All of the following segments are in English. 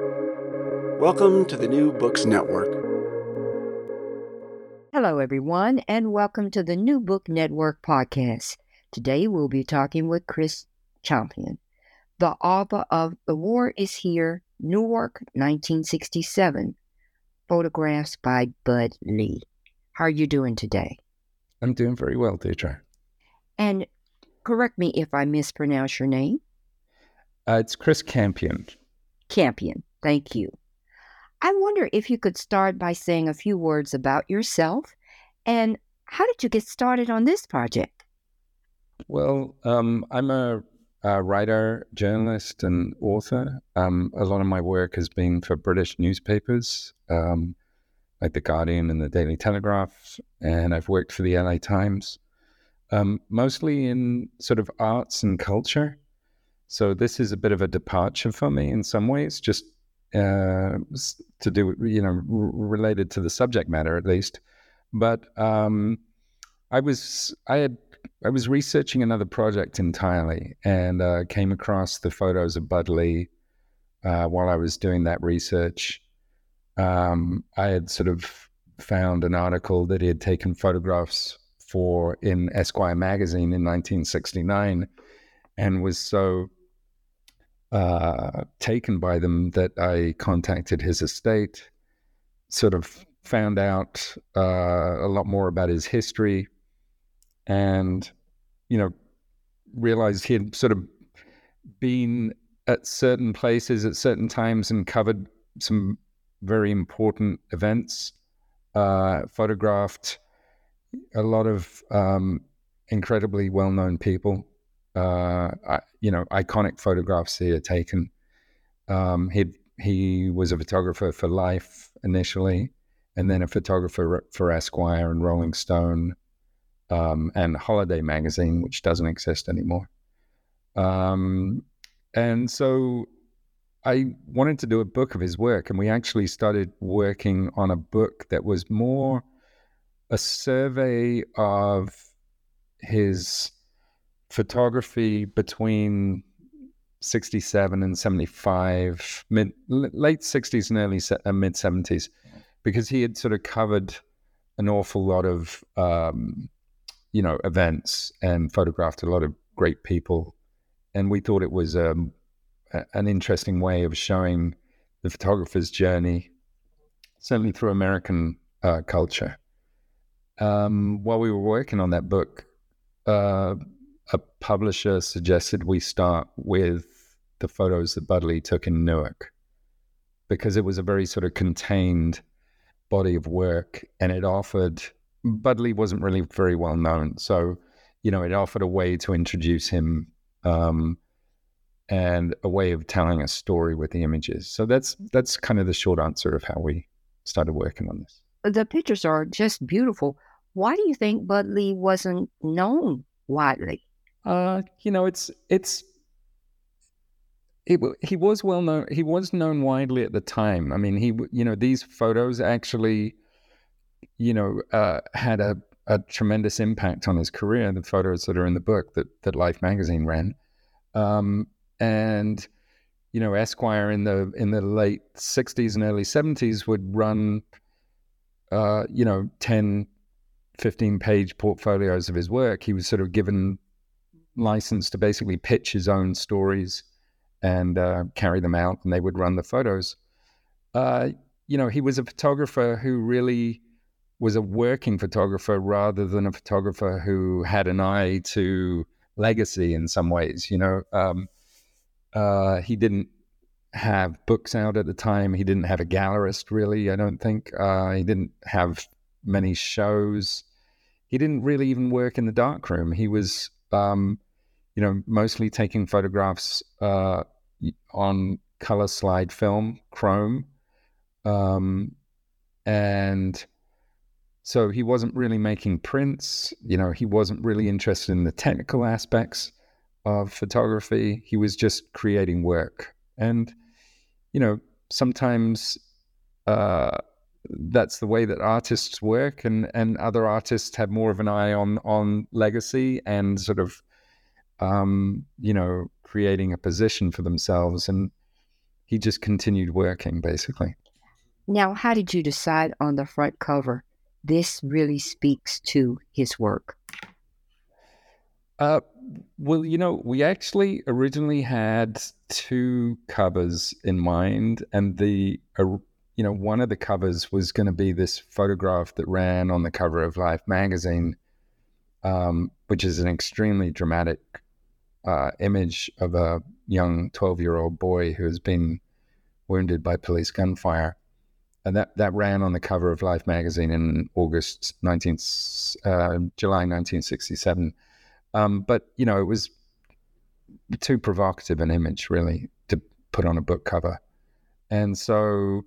Welcome to the New Books Network. Hello, everyone, and welcome to the New Book Network podcast. Today we'll be talking with Chris Campion, the author of The War is Here, Newark, 1967, photographs by Bud Lee. How are you doing today? I'm doing very well, Deirdre. And correct me if I mispronounce your name. Uh, it's Chris Campion. Campion, thank you. I wonder if you could start by saying a few words about yourself and how did you get started on this project? Well, um, I'm a, a, writer, journalist, and author. Um, a lot of my work has been for British newspapers, um, like The Guardian and the Daily Telegraph, and I've worked for the LA Times, um, mostly in sort of arts and culture. So this is a bit of a departure for me in some ways, just uh, to do, you know, related to the subject matter at least. But um, I was I had I was researching another project entirely and uh, came across the photos of Bud Lee uh, while I was doing that research. Um, I had sort of found an article that he had taken photographs for in Esquire magazine in 1969 and was so uh, taken by them that I contacted his estate, sort of found out uh, a lot more about his history, and you know realized he had sort of been at certain places at certain times and covered some very important events, uh, photographed a lot of um, incredibly well-known people uh, you know, iconic photographs he had taken. Um, he he was a photographer for Life initially, and then a photographer for Esquire and Rolling Stone, um, and Holiday magazine, which doesn't exist anymore. Um, and so I wanted to do a book of his work, and we actually started working on a book that was more a survey of his photography between 67 and 75 mid late 60s and early uh, mid 70s because he had sort of covered an awful lot of um, you know events and photographed a lot of great people. And we thought it was um, a, an interesting way of showing the photographer's journey certainly through american uh, culture. Um, while we were working on that book uh, a publisher suggested we start with the photos that Bud Lee took in Newark because it was a very sort of contained body of work and it offered Bud Lee wasn't really very well known. So, you know, it offered a way to introduce him um, and a way of telling a story with the images. So that's that's kind of the short answer of how we started working on this. The pictures are just beautiful. Why do you think Bud Lee wasn't known widely? Uh, you know, it's it's he, he was well known. He was known widely at the time. I mean, he you know these photos actually, you know, uh, had a, a tremendous impact on his career. The photos that are in the book that that Life magazine ran, um, and you know, Esquire in the in the late '60s and early '70s would run, uh, you know, 10, 15 page portfolios of his work. He was sort of given license to basically pitch his own stories and uh, carry them out, and they would run the photos. Uh, you know, he was a photographer who really was a working photographer rather than a photographer who had an eye to legacy in some ways. You know, um, uh, he didn't have books out at the time. He didn't have a gallerist, really. I don't think uh, he didn't have many shows. He didn't really even work in the darkroom. He was um, you know, mostly taking photographs uh, on color slide film, chrome. Um, and so he wasn't really making prints. You know, he wasn't really interested in the technical aspects of photography. He was just creating work. And, you know, sometimes uh, that's the way that artists work and, and other artists have more of an eye on, on legacy and sort of um, you know, creating a position for themselves. And he just continued working basically. Now, how did you decide on the front cover? This really speaks to his work. Uh, well, you know, we actually originally had two covers in mind, and the uh, you know one of the covers was going to be this photograph that ran on the cover of Life magazine, um, which is an extremely dramatic uh, image of a young twelve-year-old boy who has been wounded by police gunfire, and that that ran on the cover of Life magazine in August nineteen uh, July nineteen sixty-seven. Um, but you know, it was too provocative an image really to put on a book cover, and so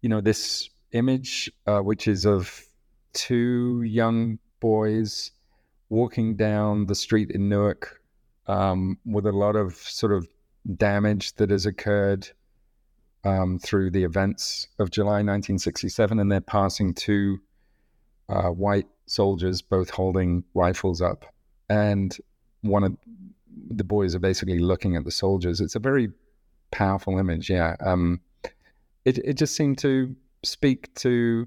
you know this image, uh, which is of two young boys walking down the street in Newark um, with a lot of sort of damage that has occurred um, through the events of July 1967, and they're passing two uh, white soldiers, both holding rifles up and one of the boys are basically looking at the soldiers. It's a very powerful image. Yeah, um, it it just seemed to speak to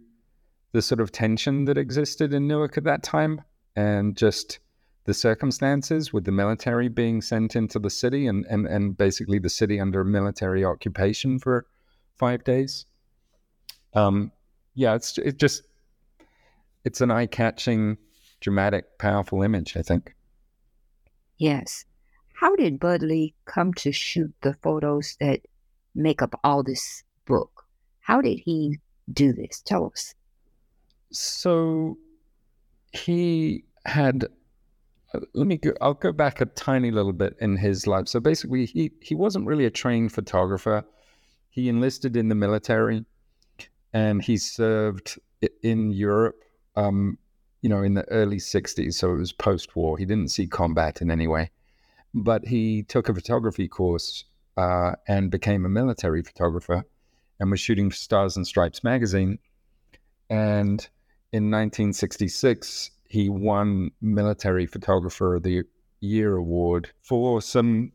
the sort of tension that existed in Newark at that time, and just the circumstances with the military being sent into the city and, and, and basically the city under military occupation for five days. Um, yeah, it's it just it's an eye catching dramatic, powerful image, I think. Yes. How did Bud Lee come to shoot the photos that make up all this book? How did he do this? Tell us. So he had let me go I'll go back a tiny little bit in his life. So basically he he wasn't really a trained photographer. He enlisted in the military and he served in Europe um, you know, in the early 60s. So it was post war. He didn't see combat in any way. But he took a photography course uh, and became a military photographer and was shooting for Stars and Stripes magazine. And in 1966, he won Military Photographer of the Year award for some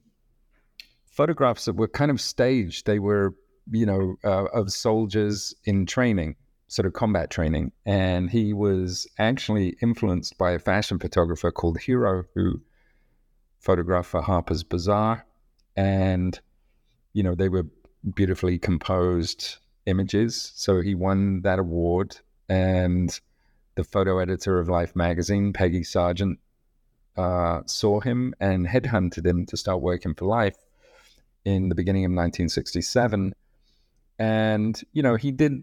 photographs that were kind of staged. They were, you know, uh, of soldiers in training sort of combat training. And he was actually influenced by a fashion photographer called Hiro, who photographed for Harper's Bazaar. And, you know, they were beautifully composed images. So he won that award. And the photo editor of Life magazine, Peggy Sargent, uh, saw him and headhunted him to start working for Life in the beginning of 1967. And, you know, he did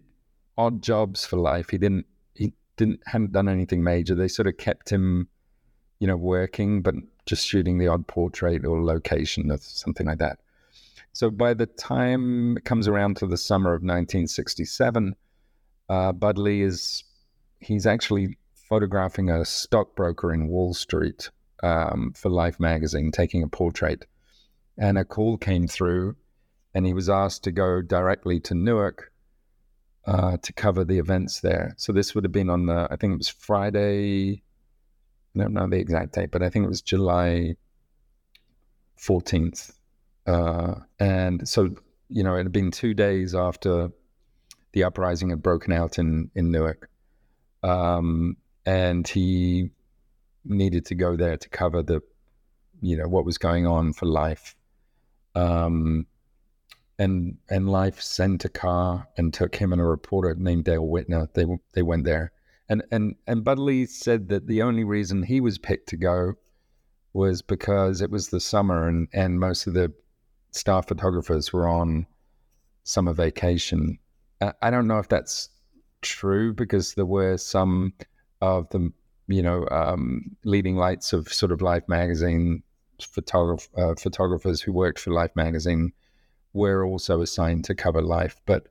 odd jobs for life. He didn't he didn't hadn't done anything major. They sort of kept him, you know, working, but just shooting the odd portrait or location or something like that. So by the time it comes around to the summer of 1967, uh, Bud Lee is he's actually photographing a stockbroker in Wall Street um, for Life magazine, taking a portrait, and a call came through, and he was asked to go directly to Newark uh, to cover the events there. So this would have been on the, I think it was Friday. I don't know the exact date, but I think it was July 14th. Uh, and so, you know, it had been two days after the uprising had broken out in, in Newark. Um, and he needed to go there to cover the, you know, what was going on for life. Um, and and Life sent a car and took him and a reporter named Dale Wittner. They they went there, and and and Bud Lee said that the only reason he was picked to go was because it was the summer and and most of the staff photographers were on summer vacation. I don't know if that's true because there were some of the you know um, leading lights of sort of Life magazine photograph uh, photographers who worked for Life magazine were also assigned to cover life, but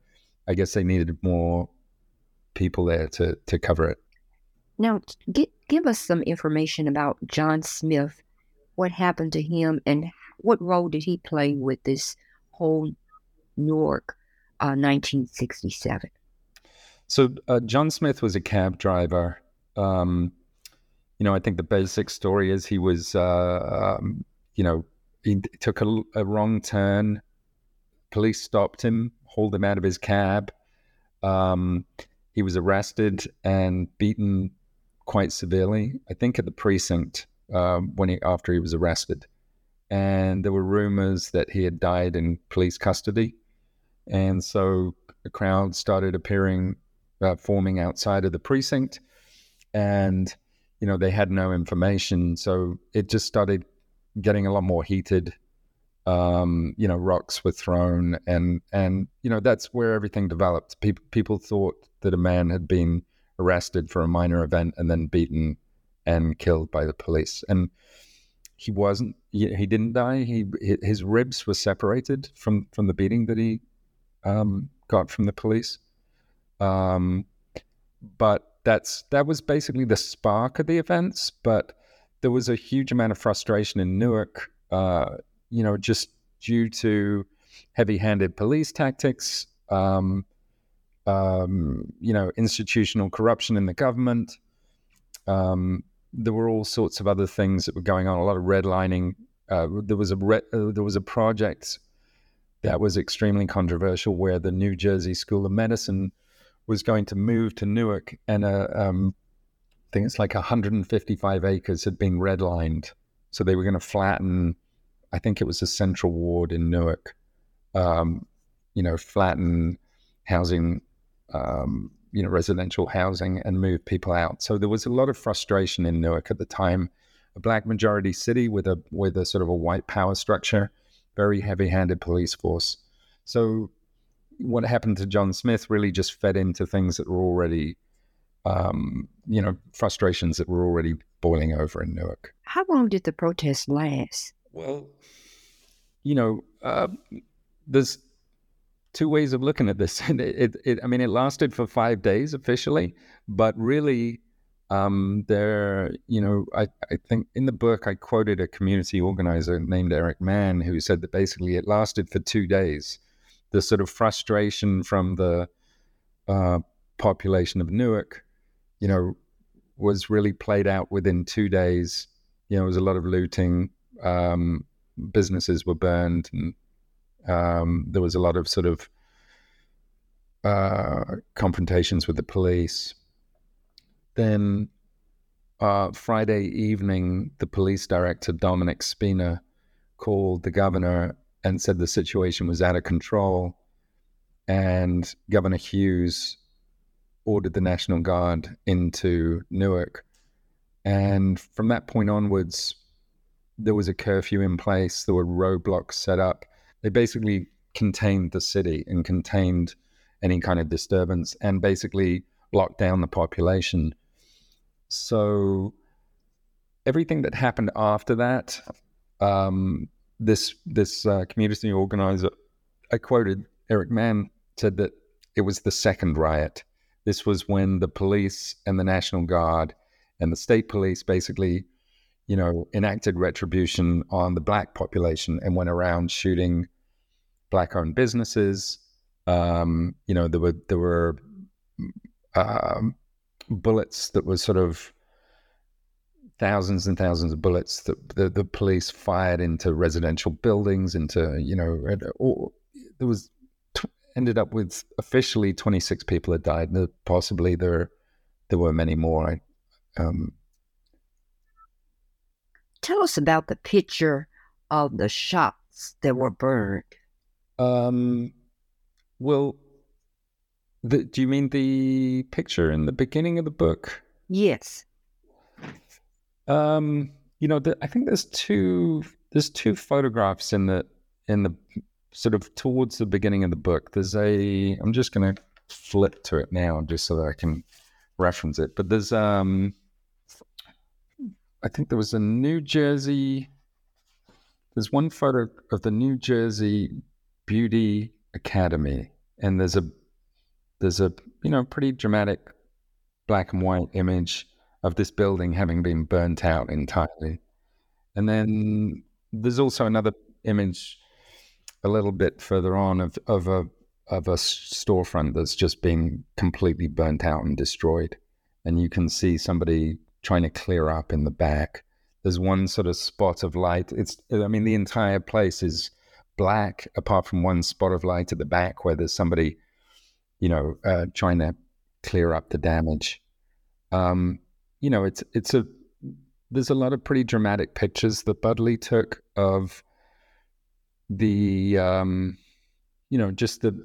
I guess they needed more people there to to cover it. Now, get, give us some information about John Smith. What happened to him, and what role did he play with this whole Newark, uh, 1967? So uh, John Smith was a cab driver. Um, you know, I think the basic story is he was, uh, um, you know, he took a, a, wrong turn police stopped him, hauled him out of his cab. Um, he was arrested and beaten quite severely. I think at the precinct um, when he after he was arrested, and there were rumors that he had died in police custody, and so a crowd started appearing, uh, forming outside of the precinct, and you know they had no information, so it just started getting a lot more heated. Um, you know, rocks were thrown, and and you know that's where everything developed. People people thought that a man had been arrested for a minor event and then beaten and killed by the police. And he wasn't. He, didn't die. He his ribs were separated from from the beating that he um, got from the police. Um, but that's that was basically the spark of the events. But there was a huge amount of frustration in Newark. Uh, you know, just due to heavy-handed police tactics. Um, um, you know, institutional corruption in the government. Um, there were all sorts of other things that were going on. A lot of redlining. Uh, there was a re- uh, there was a project that was extremely controversial where the New Jersey School of Medicine was going to move to Newark, and uh, um, I think it's like 155 acres had been redlined, so they were going to flatten. I think it was the Central Ward in Newark. Um, you know, flatten housing um, you know, residential housing and move people out. So there was a lot of frustration in Newark at the time. A black majority city with a with a sort of a white power structure, very heavy-handed police force. So what happened to John Smith really just fed into things that were already, um, you know, frustrations that were already boiling over in Newark. How long did the protest last? Well, you know, uh, there's two ways of looking at this. it, it, it, I mean, it lasted for five days officially, but really, um, there, you know, I, I think in the book I quoted a community organizer named Eric Mann who said that basically it lasted for two days. The sort of frustration from the uh, population of Newark, you know, was really played out within two days. You know, there was a lot of looting. Um, businesses were burned and um, there was a lot of sort of uh, confrontations with the police. Then uh, Friday evening, the police director, Dominic Spina, called the governor and said the situation was out of control. And Governor Hughes ordered the National Guard into Newark. And from that point onwards, there was a curfew in place, there were roadblocks set up they basically contained the city and contained any kind of disturbance and basically locked down the population. So everything that happened after that, um, this this uh, community organizer, I quoted Eric Mann said that it was the second riot. This was when the police and the National Guard and the state police basically, you know, enacted retribution on the black population and went around shooting black-owned businesses. Um, you know, there were there were um, bullets that were sort of thousands and thousands of bullets that the, the police fired into residential buildings, into you know, or, there was t- ended up with officially 26 people had died. Possibly there there were many more. Um, Tell us about the picture of the shops that were burned. Um, well, the, do you mean the picture in the beginning of the book? Yes. Um, you know, the, I think there's two there's two photographs in the in the sort of towards the beginning of the book. There's a I'm just going to flip to it now just so that I can reference it. But there's um I think there was a New Jersey there's one photo of the New Jersey Beauty Academy, and there's a there's a you know pretty dramatic black and white image of this building having been burnt out entirely, and then there's also another image a little bit further on of of a of a storefront that's just been completely burnt out and destroyed, and you can see somebody trying to clear up in the back. There's one sort of spot of light. It's I mean the entire place is black, apart from one spot of light at the back where there's somebody, you know, uh, trying to clear up the damage. Um, you know, it's it's a there's a lot of pretty dramatic pictures that Bud Lee took of the um, you know just the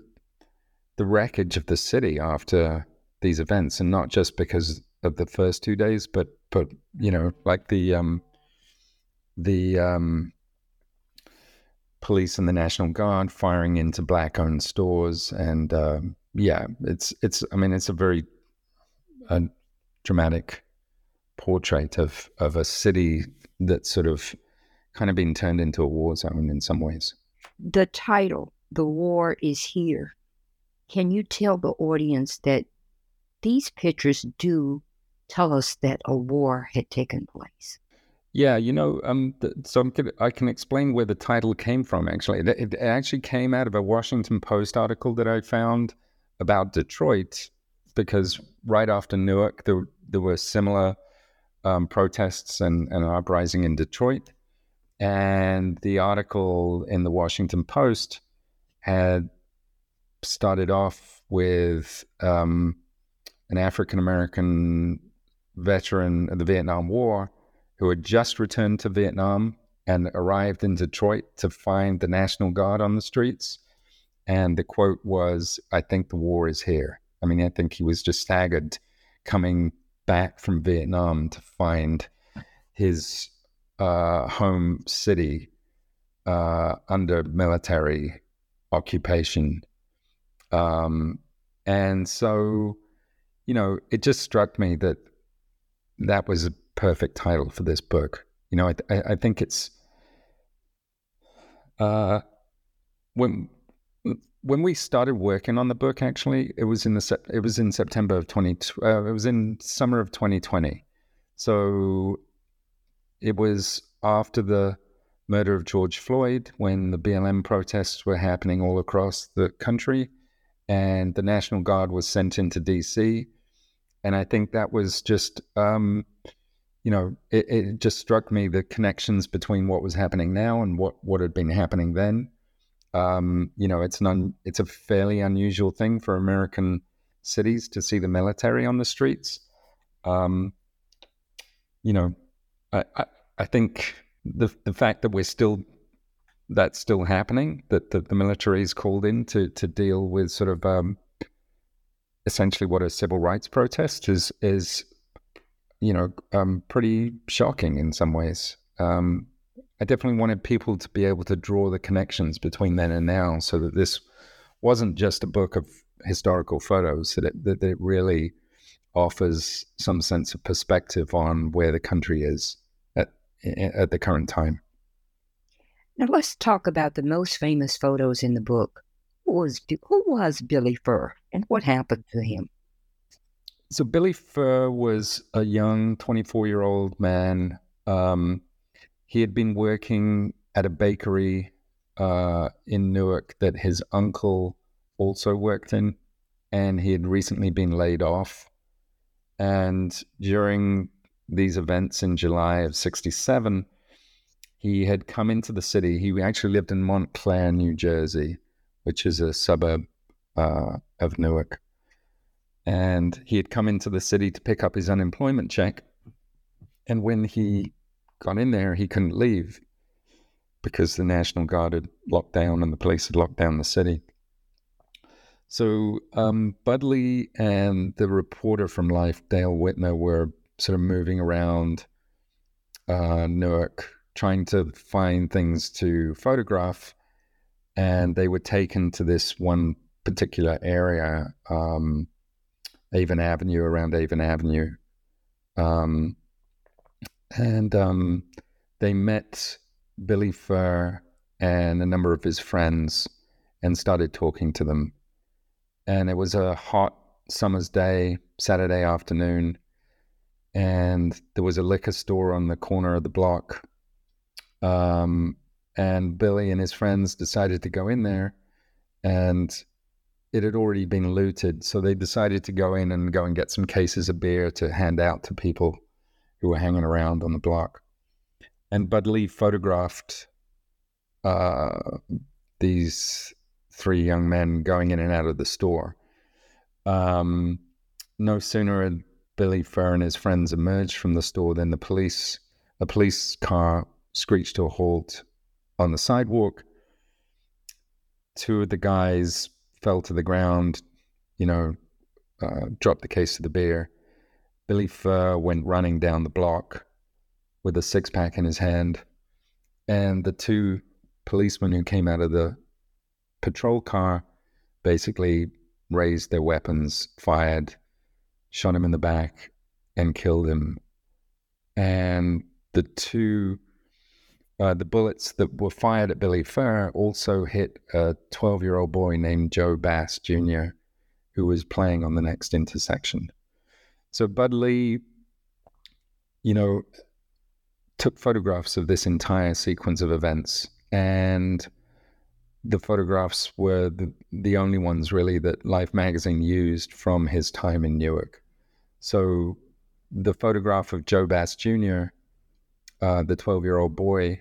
the wreckage of the city after these events, and not just because of the first two days, but but you know like the um, the um, police and the National Guard firing into black-owned stores, and uh, yeah, it's it's I mean it's a very uh, dramatic portrait of of a city that's sort of kind of been turned into a war zone in some ways. The title, "The War Is Here," can you tell the audience that these pictures do tell us that a war had taken place? Yeah, you know, um, so gonna, i can explain where the title came from. Actually, it, it, actually came out of a Washington Post article that I found about Detroit, because right after Newark, there there were similar um, protests and, and an uprising in Detroit, and the article in the Washington Post had started off with um, an African American veteran of the Vietnam War who had just returned to Vietnam and arrived in Detroit to find the National Guard on the streets. And the quote was, I think the war is here. I mean, I think he was just staggered coming back from Vietnam to find his uh, home city uh, under military occupation. Um, and so, you know, it just struck me that that was a perfect title for this book. You know, I, I, think it's uh, when when we started working on the book. Actually, it was in the it was in September of twenty. Uh, it was in summer of twenty twenty. So it was after the murder of George Floyd when the BLM protests were happening all across the country, and the National Guard was sent into DC. And I think that was just um, you know, it, it just struck me the connections between what was happening now and what, what had been happening then. Um, you know, it's an un, it's a fairly unusual thing for American cities to see the military on the streets. Um, you know, I, I, I think the the fact that we're still that's still happening, that the, the military is called in to to deal with sort of um, essentially what a civil rights protest is is you know, um, pretty shocking in some ways. Um, I definitely wanted people to be able to draw the connections between then and now so that this wasn't just a book of historical photos, that it, that it really offers some sense of perspective on where the country is at, at the current time. Now let's talk about the most famous photos in the book. Who was, who was Billy Furr and what happened to him? So Billy Furr was a young 24 year old man. Um, he had been working at a bakery uh, in Newark that his uncle also worked in, and he had recently been laid off. And during these events in July of 67, he had come into the city. He actually lived in Montclair, New Jersey, which is a suburb uh, of Newark and he had come into the city to pick up his unemployment check. And when he got in there, he couldn't leave because the National Guard had locked down and the police had locked down the city. So um, Bud Lee and the reporter from Life, Dale Wittner, were sort of moving around uh, Newark trying to find things to photograph. And they were taken to this one particular area um, Avon Avenue, around Avon Avenue. Um, and um, they met Billy Furr and a number of his friends and started talking to them. And it was a hot summer's day, Saturday afternoon, and there was a liquor store on the corner of the block. Um, and Billy and his friends decided to go in there and it had already been looted. So they decided to go in and go and get some cases of beer to hand out to people who were hanging around on the block. And Bud Lee photographed uh, these three young men going in and out of the store. Um, no sooner had Billy Furr and his friends emerged from the store than the police, a police car screeched to a halt on the sidewalk. Two of the guys fell to the ground, you know, uh, dropped the case of the beer. Billy Furr went running down the block with a six pack in his hand. And the two policemen who came out of the patrol car basically raised their weapons, fired, shot him in the back, and killed him. And the two, uh, the bullets that were fired at Billy Furr also hit a 12 year old boy named Joe Bass Jr., who was playing on the next intersection. So Bud Lee, you know, took photographs of this entire sequence of events and the photographs were the, the only ones really that Life magazine used from his time in Newark. So the photograph of Joe Bass Jr., uh, the 12 year old boy,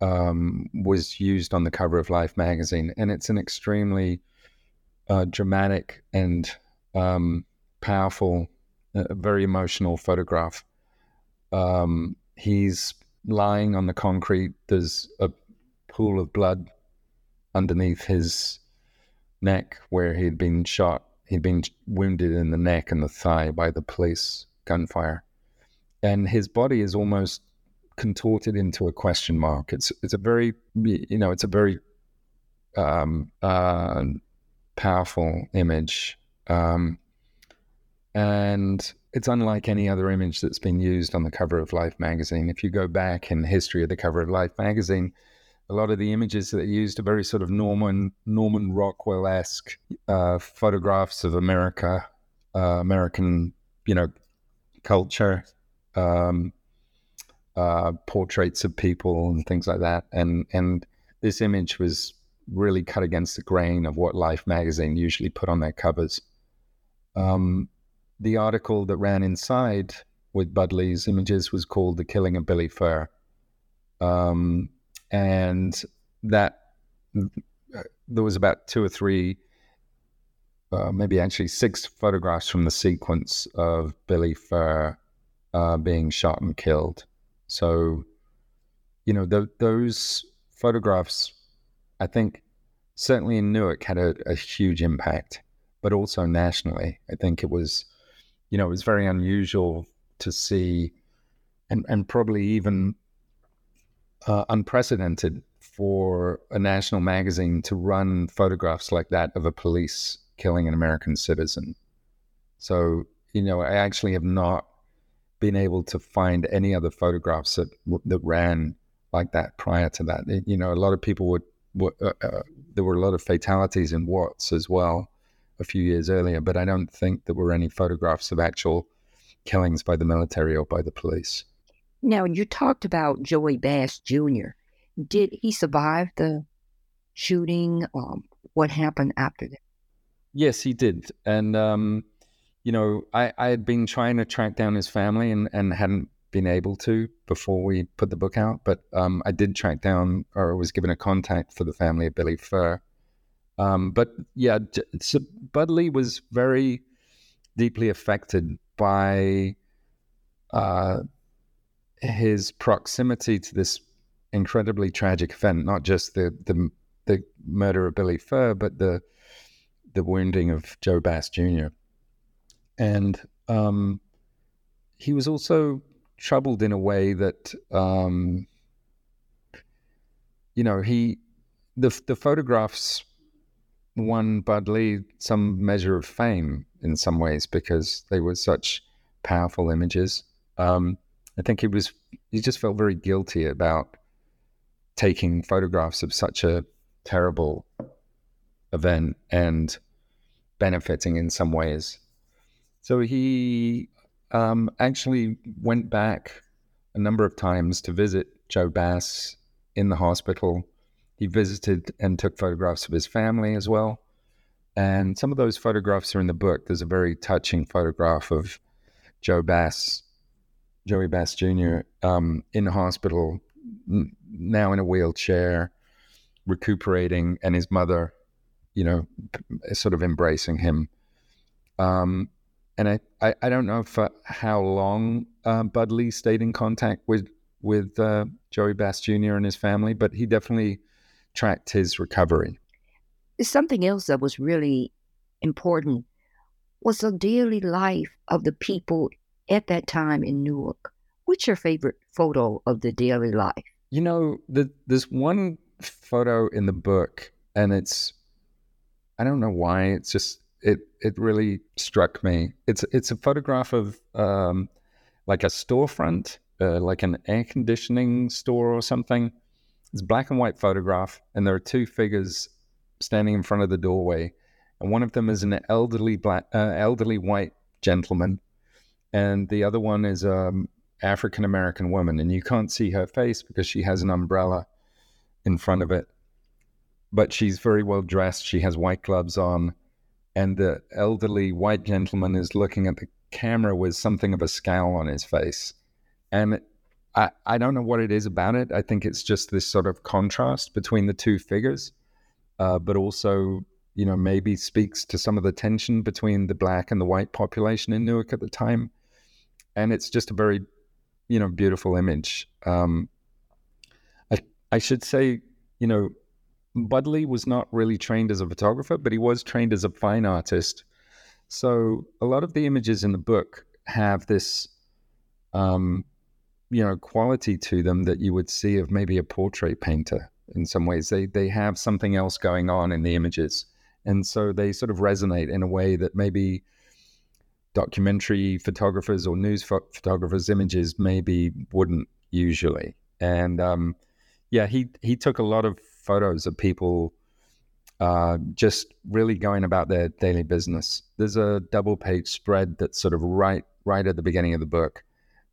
um, was used on the cover of Life magazine. And it's an extremely uh, dramatic and um, powerful, uh, very emotional photograph. Um, he's lying on the concrete. There's a pool of blood underneath his neck where he'd been shot. He'd been wounded in the neck and the thigh by the police gunfire. And his body is almost contorted into a question mark. It's it's a very you know it's a very um, uh, powerful image, um, and it's unlike any other image that's been used on the cover of Life magazine. If you go back in the history of the cover of Life magazine, a lot of the images that are used are very sort of Norman Norman Rockwell esque uh, photographs of America, uh, American, you know, culture, um, uh, portraits of people and things like that. And and this image was really cut against the grain of what Life magazine usually put on their covers. Um, the article that ran inside with Bud Lee's images was called "The Killing of Billy Furr." Um, and that there was about two or three, uh, maybe actually six photographs from the sequence of Billy Furr uh, being shot and killed. So, you know, th- those photographs, I think, certainly in Newark had a, a huge impact, but also nationally. I think it was, you know, it was very unusual to see, and and probably even uh, unprecedented for a national magazine to run photographs like that of a police killing an American citizen. So, you know, I actually have not been able to find any other photographs that that ran like that prior to that. It, you know, a lot of people would, would uh, uh, there were a lot of fatalities in Watts as well a few years earlier, but I don't think there were any photographs of actual killings by the military or by the police. Now, you talked about Joey Bass Jr. Did he survive the shooting? Um, what happened after that? Yes, he did. And, um, you know, I, I had been trying to track down his family and, and hadn't been able to before we put the book out. But um, I did track down or was given a contact for the family of Billy Furr. Um, but yeah, so Bud Lee was very deeply affected by uh, his proximity to this incredibly tragic event, not just the the, the murder of Billy Furr, but the the wounding of Joe Bass Jr. And um, he was also troubled in a way that, um, you know, he the the photographs won Bud Lee some measure of fame in some ways because they were such powerful images. Um, I think he was he just felt very guilty about taking photographs of such a terrible event and benefiting in some ways. So he um, actually went back a number of times to visit Joe Bass in the hospital. He visited and took photographs of his family as well. And some of those photographs are in the book. There's a very touching photograph of Joe Bass Joey Bass Jr. Um, in hospital, now in a wheelchair, recuperating, and his mother, you know, sort of embracing him. Um, and I, I, I, don't know for how long uh, Bud Lee stayed in contact with with uh, Joey Bass Jr. and his family, but he definitely tracked his recovery. Something else that was really important was the daily life of the people at that time in Newark. What's your favorite photo of the daily life? You know, the, there's one photo in the book, and it's I don't know why. It's just it it really struck me. It's it's a photograph of um, like a storefront, uh, like an air conditioning store or something. It's a black and white photograph, and there are two figures standing in front of the doorway, and one of them is an elderly black, uh, elderly white gentleman, and the other one is a um, African American woman, and you can't see her face because she has an umbrella in front of it. But she's very well dressed. She has white gloves on, and the elderly white gentleman is looking at the camera with something of a scowl on his face. And I, I don't know what it is about it. I think it's just this sort of contrast between the two figures, uh, but also, you know, maybe speaks to some of the tension between the black and the white population in Newark at the time. And it's just a very, you know, beautiful image. Um, I, I should say, you know, Bud Lee was not really trained as a photographer, but he was trained as a fine artist. So a lot of the images in the book have this um, you know quality to them that you would see of maybe a portrait painter in some ways. They they have something else going on in the images. And so they sort of resonate in a way that maybe documentary photographers or news ph- photographers images maybe wouldn't usually. And um, yeah he he took a lot of photos of people uh, just really going about their daily business. There's a double page spread that's sort of right right at the beginning of the book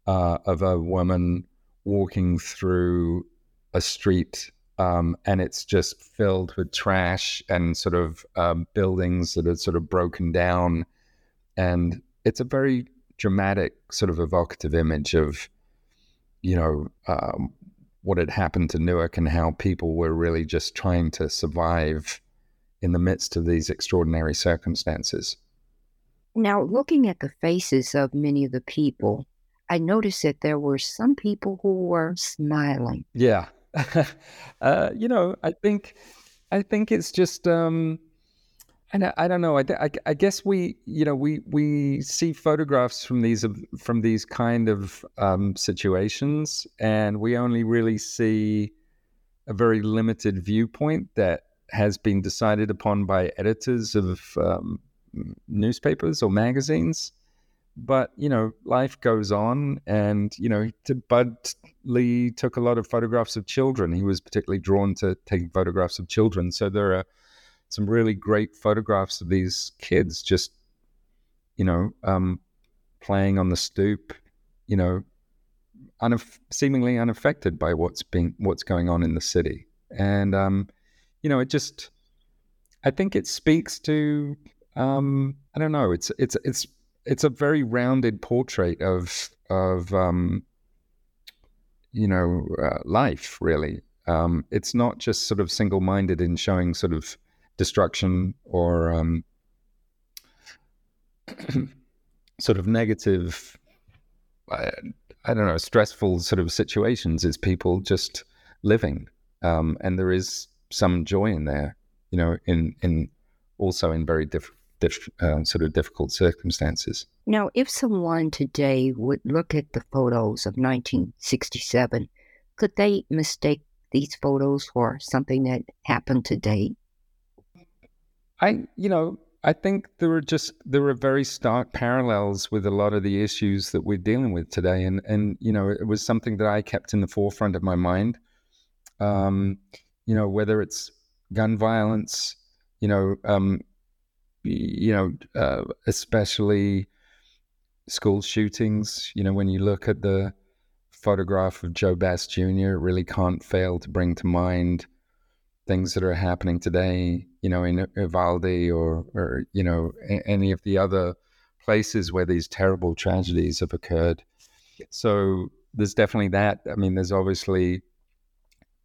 uh, of a woman walking through a street um, and it's just filled with trash and sort of um, buildings that are sort of broken down. And it's a very dramatic, sort of evocative image of, you know, um, what had happened to Newark and how people were really just trying to survive in the midst of these extraordinary circumstances. Now, looking at the faces of many of the people, I noticed that there were some people who were smiling. Yeah. uh, you know, I think, I think it's just, um, and I, don't know. I, I, I, guess we, you know, we we see photographs from these from these kind of um, situations, and we only really see a very limited viewpoint that has been decided upon by editors of um, newspapers or magazines but you know life goes on and you know bud lee took a lot of photographs of children. He was particularly drawn to taking photographs of children. So there are some really great photographs of these kids just you know um, playing on the stoop you know unaff- seemingly unaffected by what's being what's going on in the city. And um, you know it just i think it speaks to um, i don't know it's it's it's it's a very rounded portrait of of um, you know uh, life. Really, um, it's not just sort of single minded in showing sort of destruction or um, sort of negative. I, I, don't know, stressful sort of situations. It's people just living, um, and there is some joy in there. You know, in in also in very different dif- uh, sort of difficult circumstances. Now, if someone today would look at the photos of 1967, could they mistake these photos for something that happened today? I, you know, I think there are just there are very stark parallels with a lot of the issues that we're dealing with today, and and you know, it was something that I kept in the forefront of my mind. Um, you know, whether it's gun violence, you know, um, you know, uh, especially school shootings. You know, when you look at the photograph of Joe Bass Jr., it really can't fail to bring to mind things that are happening today. You know, in Uvalde or or you know any of the other places where these terrible tragedies have occurred. So there's definitely that. I mean, there's obviously,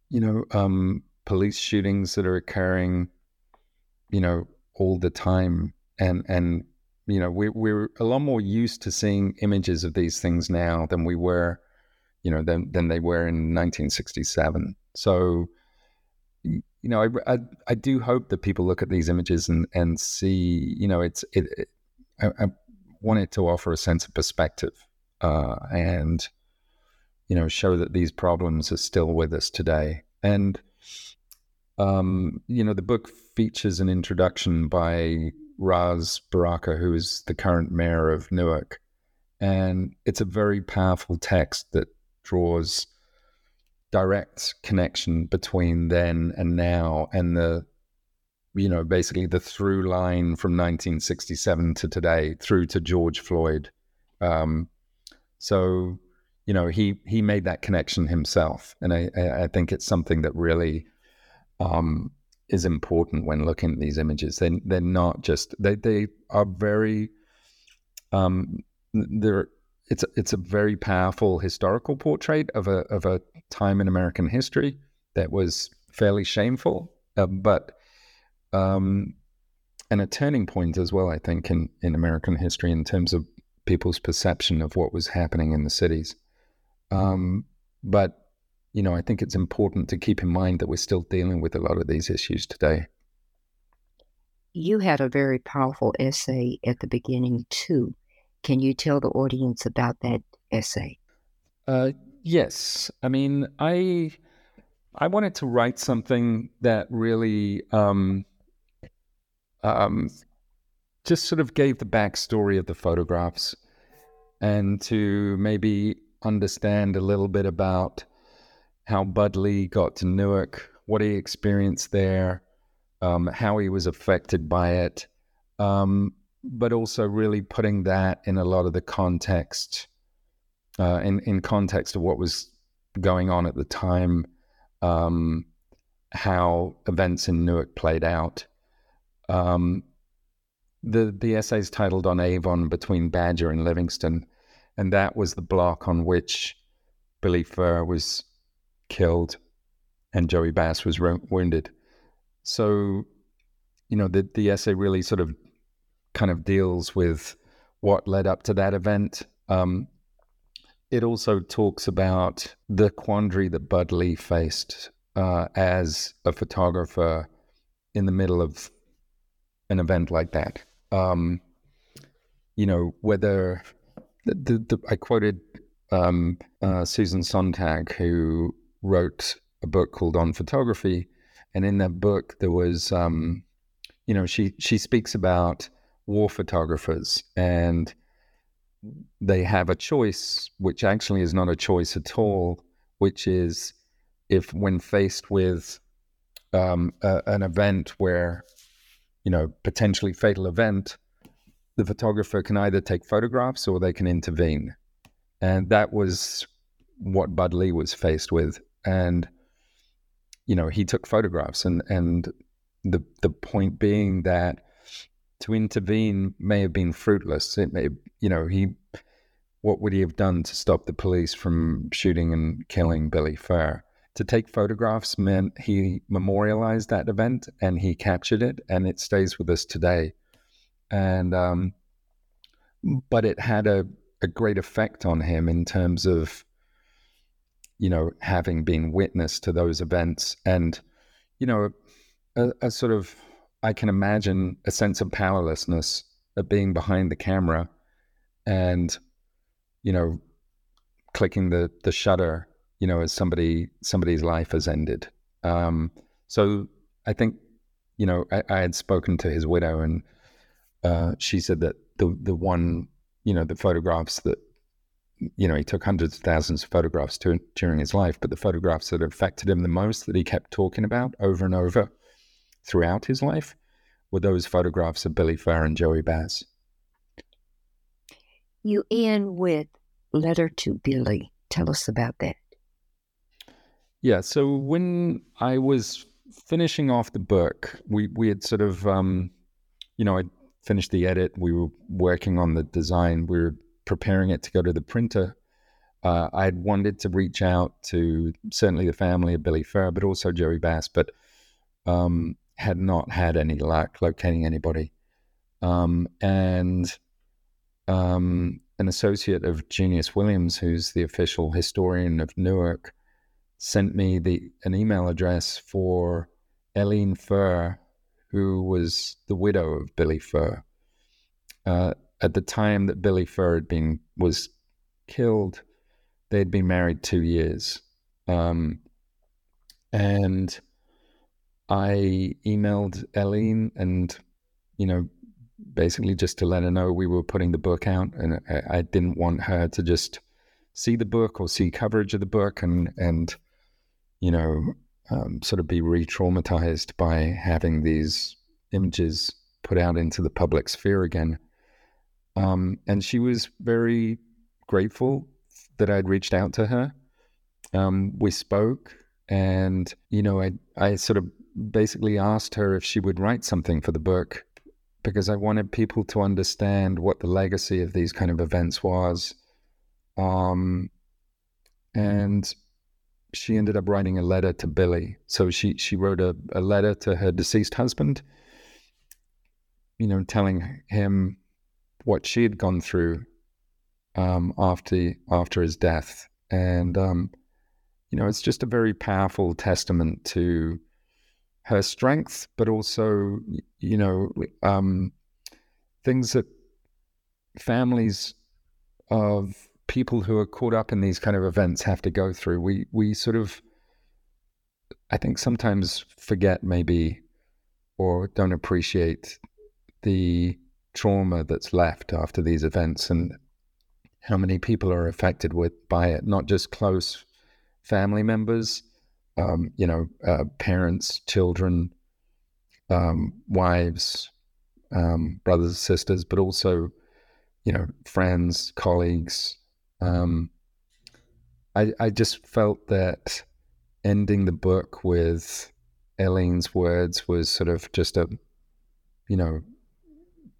you know, um, police shootings that are occurring, you know, all the time, and and you know we're we're a lot more used to seeing images of these things now than we were, you know, than than they were in 1967. So, you know, I I, I do hope that people look at these images and and see, you know, it's it. it I, I want it to offer a sense of perspective uh, and you know show that these problems are still with us today and um, you know the book features an introduction by Ras Baraka, who is the current mayor of Newark. And it's a very powerful text that draws direct connection between then and now and the you know basically the through line from 1967 to today through to George Floyd um, so you know he he made that connection himself and I I think it's something that really um, is important when looking at these images. They they're not just they they are very um they're it's it's a very powerful historical portrait of a of a time in American history that was fairly shameful, uh, but um, and a turning point as well. I think in in American history in terms of people's perception of what was happening in the cities. Um, but you know, I think it's important to keep in mind that we're still dealing with a lot of these issues today. You had a very powerful essay at the beginning, too. Can you tell the audience about that essay? Uh, yes. I mean, I I wanted to write something that really um, um, just sort of gave the backstory of the photographs and to maybe understand a little bit about how Bud Lee got to Newark, what he experienced there, um, how he was affected by it, um, but also really putting that in a lot of the context, uh, in in context of what was going on at the time, um, how events in Newark played out. Um, the the essay is titled "On Avon Between Badger and Livingston," and that was the block on which Billy Furr was killed and Joey Bass was wounded. So, you know, the, the essay really sort of kind of deals with what led up to that event. Um, it also talks about the quandary that Bud Lee faced uh, as a photographer in the middle of an event like that. Um, you know, whether the, the, the I quoted um, uh, Susan Sontag, who wrote a book called On Photography, and in that book there was, um, you know, she she speaks about war photographers and they have a choice, which actually is not a choice at all, which is if when faced with um, a, an event where, you know, potentially fatal event, the photographer can either take photographs or they can intervene. And that was what Bud Lee was faced with and you know he took photographs and and the the point being that to intervene may have been fruitless. It may you know he what would he have done to stop the police from shooting and killing Billy Furr to take photographs meant he memorialized that event and he captured it and it stays with us today. And um but it had a a great effect on him in terms of you know, having been witness to those events and, you know, a, a sort of, I can imagine a sense of powerlessness of being behind the camera and, you know, clicking the, the shutter, you know, as somebody, somebody's life has ended. Um, so I think, you know, I, I had spoken to his widow and uh, she said that the, the one, you know, the photographs that you know, he took hundreds of thousands of photographs to, during his life, but the photographs that affected him the most, that he kept talking about over and over throughout his life, were those photographs of Billy Furr and Joey Bass. You end with Letter to Billy. Tell us about that. Yeah, so when I was finishing off the book, we, we had sort of, um, you know, I finished the edit. We were working on the design. We were preparing it to go to the printer. uh, I had wanted to reach out to certainly the family of Billy Furr, but also Jerry Bass, but um, had not had any luck locating anybody. Um, and um, an associate of Junius Williams, who's the official historian of Newark, sent me the an email address for Eileen Furr, who was the widow of Billy Furr. Uh, at the time that Billy Furr had been was killed, they'd been married two years, um, and I emailed Eileen and you know basically just to let her know we were putting the book out, and I, I didn't want her to just see the book or see coverage of the book and and you know um, sort of be re-traumatized by having these images put out into the public sphere again. Um, and she was very grateful that I'd reached out to her. Um, we spoke, and you know, I I sort of basically asked her if she would write something for the book because I wanted people to understand what the legacy of these kind of events was. Um, and she ended up writing a letter to Billy. So she she wrote a, a letter to her deceased husband, you know, telling him what she had gone through um, after after his death, and um, you know, it's just a very powerful testament to her strength, but also, you know, um, things that families of people who are caught up in these kind of events have to go through. We we sort of, I think, sometimes forget maybe, or don't appreciate the trauma that's left after these events and how many people are affected with by it. Not just close family members, um, you know, uh, parents, children, um, wives, um, brothers, sisters, but also, you know, friends, colleagues. Um, I, I just felt that ending the book with Eileen's words was sort of just a, you know,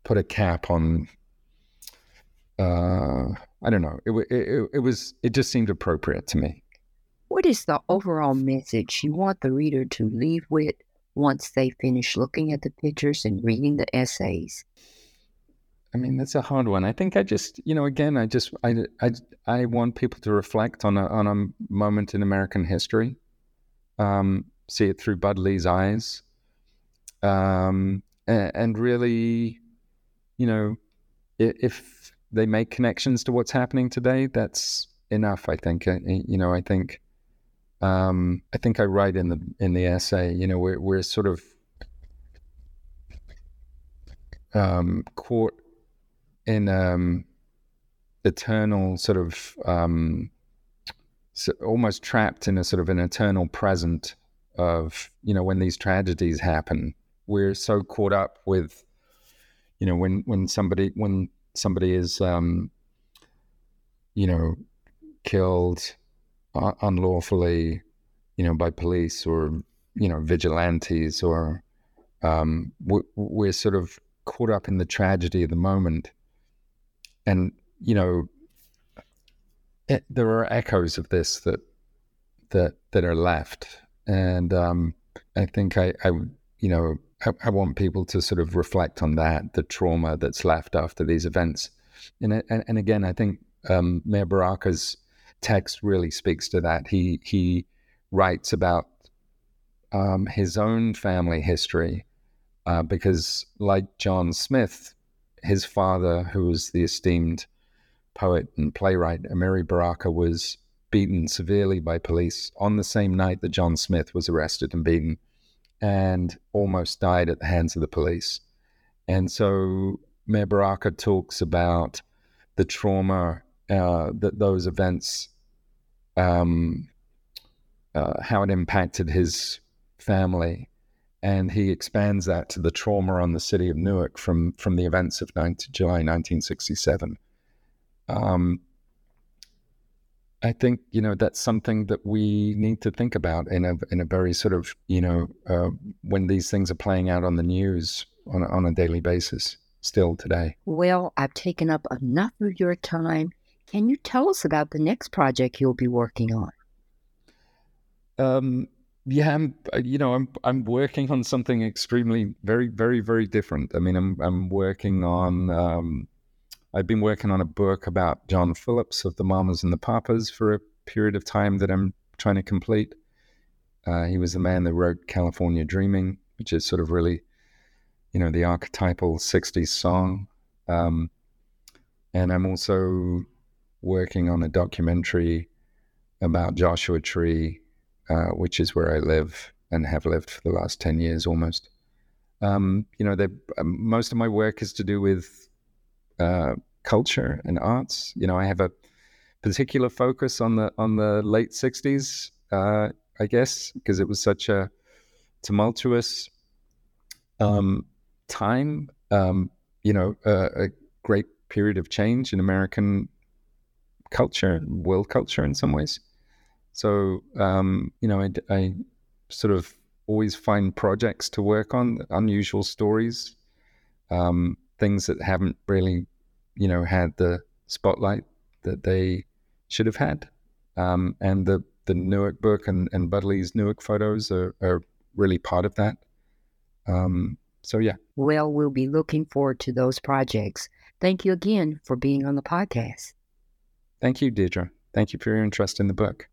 put a cap on. Uh, I don't know. It, it, it was. It just seemed appropriate to me. What is the overall message you want the reader to leave with once they finish looking at the pictures and reading the essays? I mean, that's a hard one. I think I just, you know, again, I just, I, I, I want people to reflect on a, on a moment in American history, um, see it through Bud Lee's eyes, um, and, and really, you know, if they make connections to what's happening today, that's enough. I think, you know, I think um, I think I write in the in the essay. You know, we're we're sort of um, caught in um, eternal sort of um, so almost trapped in a sort of an eternal present of you know when these tragedies happen. We're so caught up with you know when when somebody when somebody is um, you know killed unlawfully, you know, by police or you know vigilantes, or um, we're, we're sort of caught up in the tragedy of the moment, and you know, it, eh, there are echoes of this that that that are left, and um, I think I, I you know I, want people to sort of reflect on that, the trauma that's left after these events, and and, and again, I think um, Mayor Baraka's text really speaks to that. He he writes about um, his own family history uh, because, like John Smith, his father, who was the esteemed poet and playwright Amiri Baraka, was beaten severely by police on the same night that John Smith was arrested and beaten, and almost died at the hands of the police. And so Mayor Baraka talks about the trauma uh, that those events um, uh, how it impacted his family, and he expands that to the trauma on the city of Newark from from the events of 19, July 1967. Um, I think you know that's something that we need to think about in a in a very sort of you know uh, when these things are playing out on the news on a, on a daily basis still today. Well, I've taken up enough of your time Can you tell us about the next project you'll be working on? Um, yeah, I'm, uh, you know, I'm I'm working on something extremely, very, very, very different. I mean, I'm I'm working on. Um, I've been working on a book about John Phillips of the Mamas and the Papas for a period of time that I'm trying to complete. Uh, he was the man that wrote California Dreaming, which is sort of really, you know, the archetypal 60s song. Um, and I'm also working on a documentary about Joshua Tree, uh, which is where I live and have lived for the last 10 years almost. Um, you know, um, most of my work is to do with uh, culture and arts. You know, I have a particular focus on the on the late 60s, uh, I guess, because it was such a tumultuous um, time. Um, you know, a great period of change in American culture, world culture in some ways. So, um, you know, I, I, sort of always find projects to work on, unusual stories, um, things that haven't really, you know, had the spotlight that they should have had. Um, and the, the Newark book and, and Bud Lee's Newark photos are, are really part of that. Um, so, yeah. Well, we'll be looking forward to those projects. Thank you again for being on the podcast. Thank you, Deirdre. Thank you for your interest in the book.